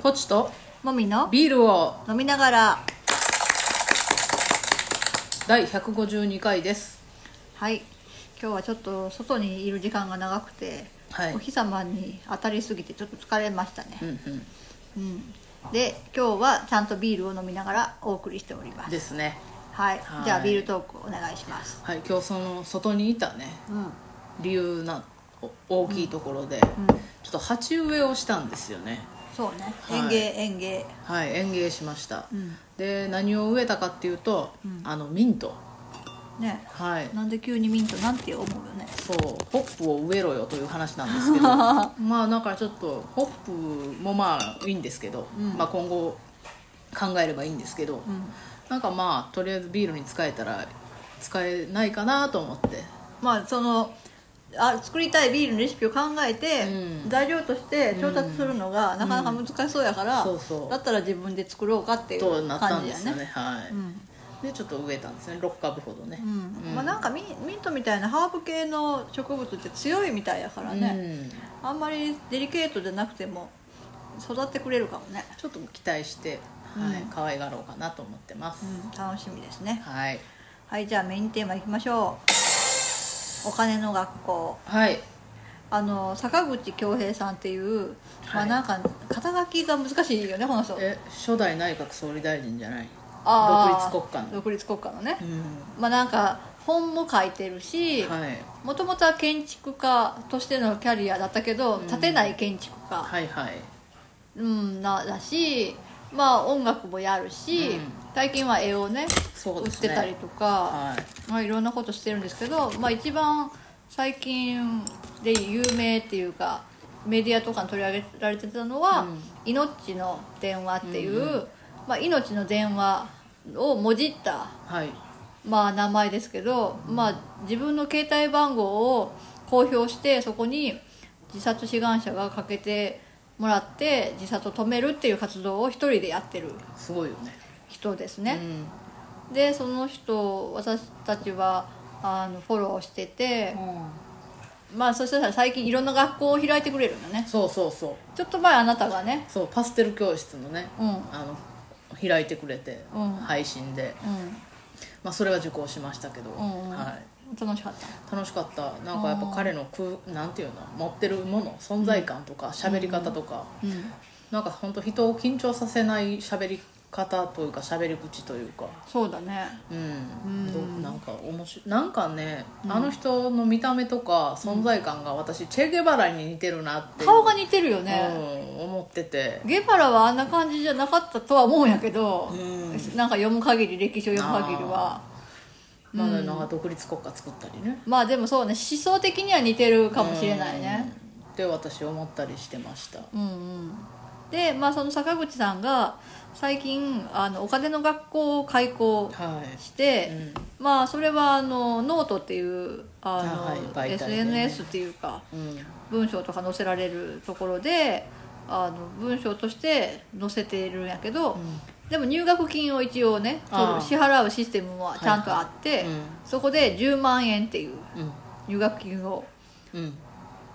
ポチともみのビールを飲みながら。第152回です。はい。今日はちょっと外にいる時間が長くて、はい。お日様に当たりすぎてちょっと疲れましたね。うんうん。うん、で今日はちゃんとビールを飲みながらお送りしております。ですね。はい。はい。じゃあビールトークお願いします。はい。今日その外にいたねうん。理由なお大きいところで、うん。ちょっと鉢植えをしたんですよねそうね。はい。園芸園芸。はい園芸しました、うん。で何を植えたかっていうと、うん。あのミント。ね。はい。なんで急にミントなんて思うよね。そう。ホップを植えろよという話なんですけど。まあなんかちょっとホップもまあいいんですけど、うん。まあ今後考えればいいんですけど、うん。なんかまあとりあえずビールに使えたら使えないかなと思って。まあそのあ作りたいビールのレシピを考えて、うん。材料として調達するのがなかなか難しそうやから、そうそう。だったら自分で作ろうかっていとなったう感じやんですよね。ねはい、うん。でちょっと植えたんですね。6株ほどね。うん。まあ、なんかミミントみたいなハーブ系の植物って強いみたいやからね、うん。あんまりデリケートじゃなくても育ってくれるかもね、ちょっと期待して、はい可愛がろうかなと思ってます、うん、楽しみですね。はい。はいじゃあメインテーマいきましょうお金の学校。はい。あの坂口恭平さんっていう、まあはいなんか肩書きが難しいよねこの人。え初代内閣総理大臣じゃない？あー。独立国家の。独立国家のね、うん。まあなんか本も書いてるしはい。もともとは建築家としてのキャリアだったけど、建てない建築家、はいはい。うん、なだしまあ音楽もやるし、うん最近は絵をね売っそうですね。てたりとか、はい。まあ、いろんなことしてるんですけど、まあ、一番最近で有名っていうかメディアとかに取り上げられてたのは「うん。命の電話」っていう、うんまあ、命の電話をもじった、はい。まあ、名前ですけど、まあ、自分の携帯番号を公表してそこに自殺志願者がかけてもらって自殺を止めるっていう活動を一人でやってる。すごいよね人ですね。うん。でその人を私たちはあのフォローしてて、まあそしたら最近いろんな学校を開いてくれるんだね。そうそうそう。ちょっと前あなたがね。そうパステル教室のねうん。うんあの開いてくれて、うん。配信で、まあ、それは受講しましたけど、うんうん。はい。楽しかった？楽しかった。なんかやっぱ彼のくなんていうの？持ってるもの？存在感とか喋り方とか、うん。なんか本当人を緊張させない喋り方というか喋り口というか。そうだね。うん、どうなんか面白い。なんかね、あの人の見た目とか存在感が私、チェ・ゲバラに似てるなって顔が似てるよね、うん、思ってて。ゲバラはあんな感じじゃなかったとは思うんやけど、うん。なんか読む限り歴史を読む限りは。まだなんか独立国家作ったりね、まあでもそうね思想的には似てるかもしれないね。うん。って私思ったりしてました。うんうんでまあその坂口さんが最近あのお金の学校を開校はい。して、うん。まあそれはあのノートっていうあの、はいね。SNS っていうかうん。文章とか載せられるところであの文章として載せてるんやけど、でも入学金を一応ね支払うシステムはちゃんとあって、はい。はいうん。そこで10万円っていううん。入学金をうん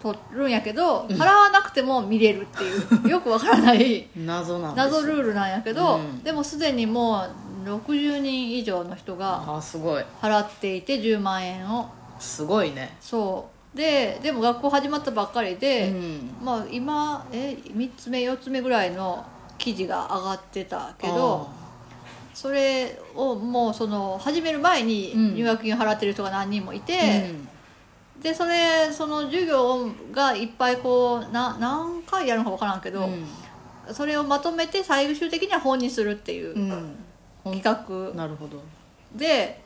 取るんやけど、払わなくても見れるっていう。よくわからない。謎なん謎ルールなんやけど、うん。でもすでにもう60人以上の人があすごい。払っていて10万円を。すごいね。そう。ででも学校始まったばっかりで、うん。まあ今え3つ目4つ目ぐらいの記事が上がってたけどそれをもうその始める前にうん。入学金を払ってる人が何人もいあて、ーうんでそれその授業がいっぱいこうな何回やるのか分からんけど、それをまとめて最終的には本にするっていううん、うん、企画。なるほど。で、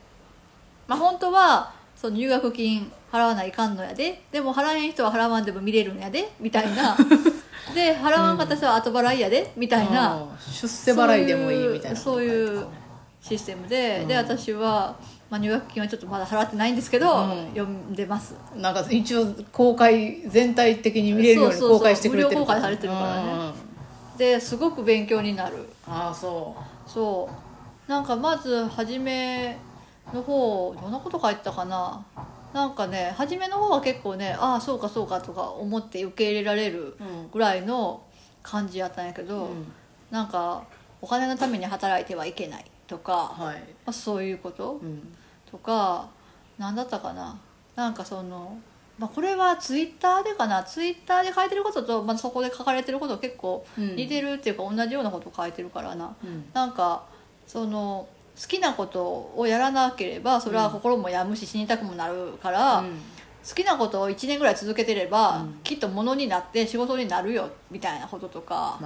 まあ、本当はその入学金払わないかんのやで。でも払えん人は払わんでも見れるんやで。みたいな。で払わんかった人は後払いやで。みたいな、出世払いでもいいみたいなそういうシステムで、で私は、まあ、入学金はちょっとまだ払ってないんですけど、うん。読んでます。なんか一応公開全体的に見れるように公開してくれてる無料公開されてるからね。うん。ですごく勉強になる。ああそそう。なんかまず初めの方どんなこと書いてたかな。なんかね初めの方は結構ねああそうかそうかとか思って受け入れられるう、うん。ぐらいの感じやったんやけど、うん。なんかお金のために働いてはいけないとか、まはい。あ、そういうことうん。とか何だったかな。なんかその、まあ、これはツイッターでかな。ツイッターで書いてることと、まあ、そこで書かれてること結構うん。似てるっていうか同じようなことを書いてるからな、うん。なんかその好きなことをやらなければそれは心も病むし死にたくもなるから、うん。好きなことを1年ぐらい続けてれば、うん。きっとものになって仕事になるよみたいなこととか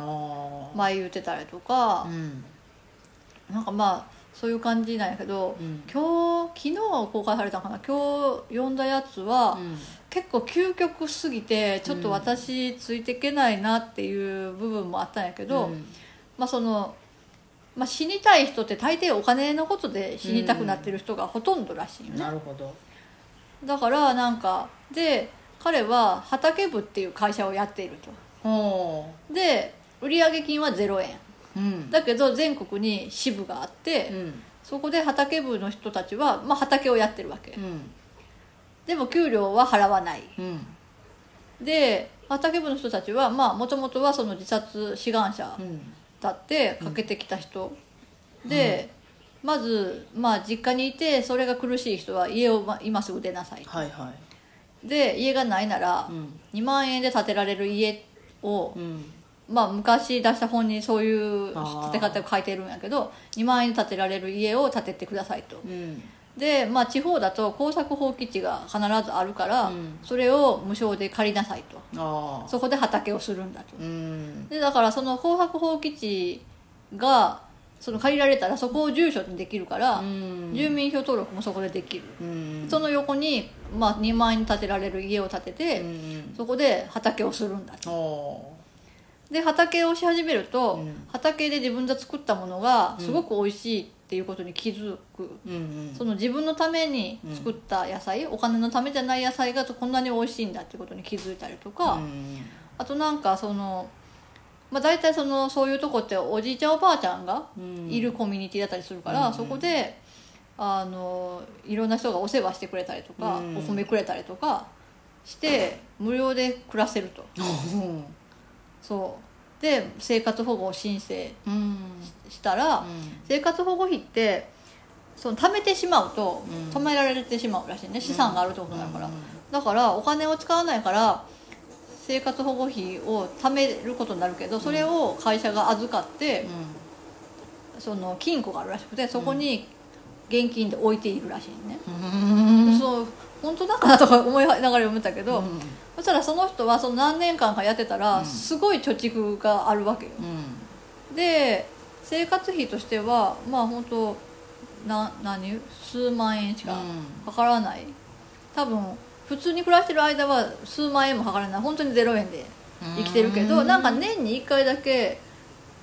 前言ってたりとかう、んなんかまあそういう感じなんやけど、うん。今日昨日公開されたのかな？今日読んだやつは、うん。結構究極すぎてちょっと私ついていけないなっていう部分もあったんやけど、うん。まあその、まあ、死にたい人って大抵お金のことで死にたくなってる人がほとんどらしいよね、なるほど。だからなんかで彼は畑部っていう会社をやっていると。ほで売上金は0円ううん。だけど全国に支部があって、うん。そこで畑部の人たちは、まあ、畑をやってるわけ。うん。でも給料は払わない。うん。で畑部の人たちはもともとはその自殺志願者うん。だってかけてきた人、で、まず、まあ、実家にいてそれが苦しい人は家をま今すぐ出なさいはいはで家がないならいうん。2万円で建てられる家を、うんまあ、昔出した本にそういう建て方を書いてるんやけど2万円で建てられる家を建ててくださいと。うん。で、まあ、地方だと耕作放棄地が必ずあるから、うん。それを無償で借りなさいと。そこで畑をするんだと。うん。でだからその耕作放棄地がその借りられたらそこを住所にできるから、うん。住民票登録もそこでできる、うん。その横に、まあ、2万円に建てられる家を建てて、うん。そこで畑をするんだと。おで畑をし始めると、うん。畑で自分で作ったものがすごく美味しいっていうことに気づく、うんうん。その自分のために作った野菜、お金のためじゃない野菜がこんなに美味しいんだってことに気づいたりとか、うんあとなんかその、まあ、大体そのそういうとこっておじいちゃんおばあちゃんがうん。いるコミュニティだったりするから、うんそこであのいろんな人がお世話してくれたりとか、うん。お米くれたりとかして無料で暮らせると。うんそう。で生活保護を申請うんしたら、生活保護費ってその貯めてしまうとうん。止められてしまうらしいね。資産があるってことになるから、うん。だからお金を使わないから生活保護費を貯めることになるけどそれを会社が預かって、その金庫があるらしくてそこに現金で置いているらしいね、うん。そう本当だかなとか思いながら読めたけど、うん。そしたらその人はその何年間かやってたらうん。すごい貯蓄があるわけよ、うん。で生活費としてはまあ本当な何？数万円しかかからない。多分普通に暮らしてる間は数万円もかからない。本当に0円で生きてるけどうんなんか年に1回だけ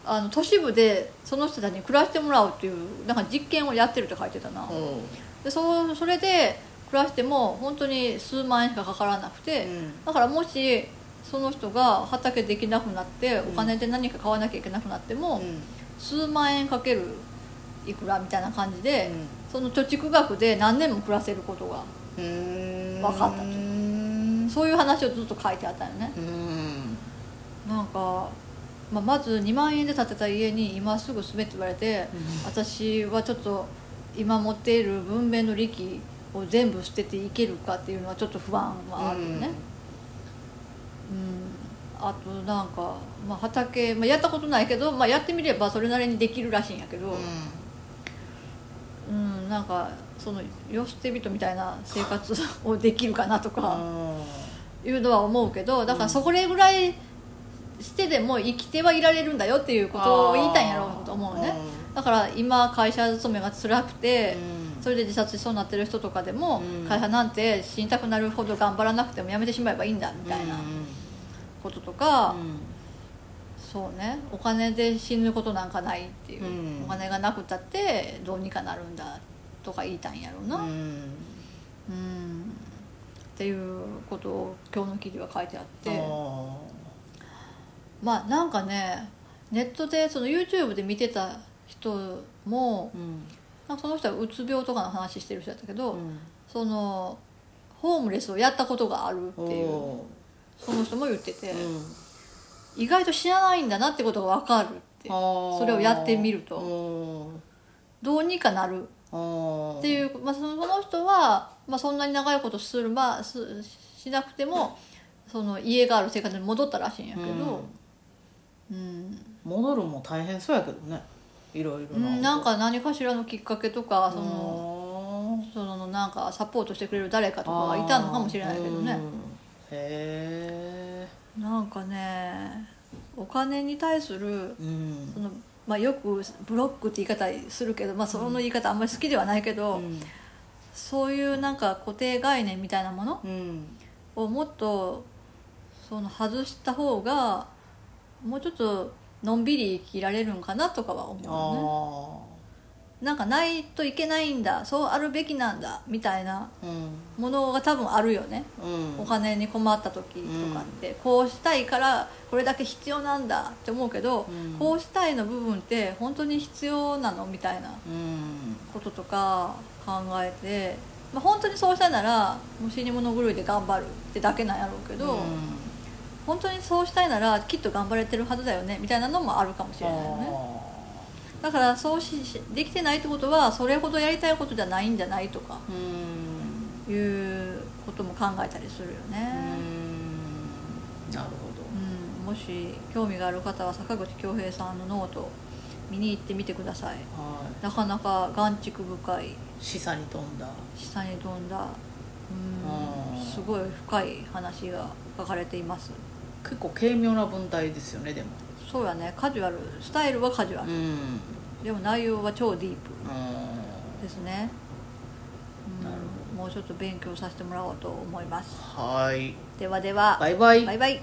あの都市部でその人たちに暮らしてもらうっていうなんか実験をやってるって書いてたな。うん。でそそれで暮らしても本当に数万円しかかからなくて、うん。だからもしその人が畑できなくなってんお金で何か買わなきゃいけなくなっても、うん。数万円かけるいくらみたいな感じで、うん。その貯蓄額で何年も暮らせることがうんわかったと。うんそういう話をずっと書いてあったよね。うん。なんか、まあ、まず2万円で建てた家に今すぐ住めって言われて、私はちょっと今持っている文明の利を全部捨てていけるかっていうのはちょっと不安はあるよね、うん。あとなんか、まあ、畑、まあ、やったことないけど、まあ、やってみればそれなりにできるらしいんやけど、うん、なんかその世捨て人みたいな生活をできるかなとかいうのは思うけどだからそこぐらいしてでも生きてはいられるんだよっていうことを言いたいんやろうと思うね。だから今会社勤めが辛くてそれで自殺しそうになってる人とかでもうん。会社なんて死にたくなるほど頑張らなくてもやめてしまえばいいんだみたいなこととかそうね。お金で死ぬことなんかないっていう、うん。お金がなくたってどうにかなるんだとか言いたいんやろうな、うん、っていうことを今日の記事は書いてあって。まあなんかねネットでその YouTube で見てた人もなんかその人はうつ病とかの話してる人だったけど、そのホームレスをやったことがあるっていう。その人も言ってて、意外と知らないんだなってことが分かるってそそれをやってみると。とどうにかなる。っっていう、まあ、その人は、まあ、そんなに長いことする、まあ、すしなくてもその家がある生活に戻ったらしいんやけど、うん。戻るも大変そうやけどねいろいろうんなんか何かしらのきっかけとかそののそのなんかサポートしてくれる誰かとかがいたのかもしれないけどね。へえなんかねお金に対するうん。その、まあ、よくブロックって言い方するけど、まあ、その言い方あんまり好きではないけど、うん。そういうなんか固定概念みたいなものうん。をもっとその外した方がもうちょっとのんびり生きられるんかなとかは思うよね。あなんかないといけないんだそうあるべきなんだみたいなものが多分あるよね。うん。お金に困った時とかって、こうしたいからこれだけ必要なんだって思うけど、うん。こうしたいの部分って本当に必要なの？みたいなうん。こととか考えて、まあ、本当にそうしたいならもう死に物狂いで頑張るってだけなんやろうけど、うん本当にそうしたいならきっと頑張れてるはずだよねみたいなのもあるかもしれないよね。だからそうししできてないってことはそれほどやりたいことじゃないんじゃないとかうん。いうことも考えたりするようね、ん。なるほうん、もし興味がある方は坂口恭平さんのノート見に行ってみてください。どはなかなか眼蓄深い。い示唆に富んだ。下に飛んだ。うん。うんすごい深い話が書かれています結構軽妙な文体ですよねでも。そうやね。カジュアルスタイルはカジュアル、うん。でも内容は超ディープ。うん。ですね、うん。なるもうちょっと勉強させてもらおうと思います。はい。ではでは。バイバイ。バイバイ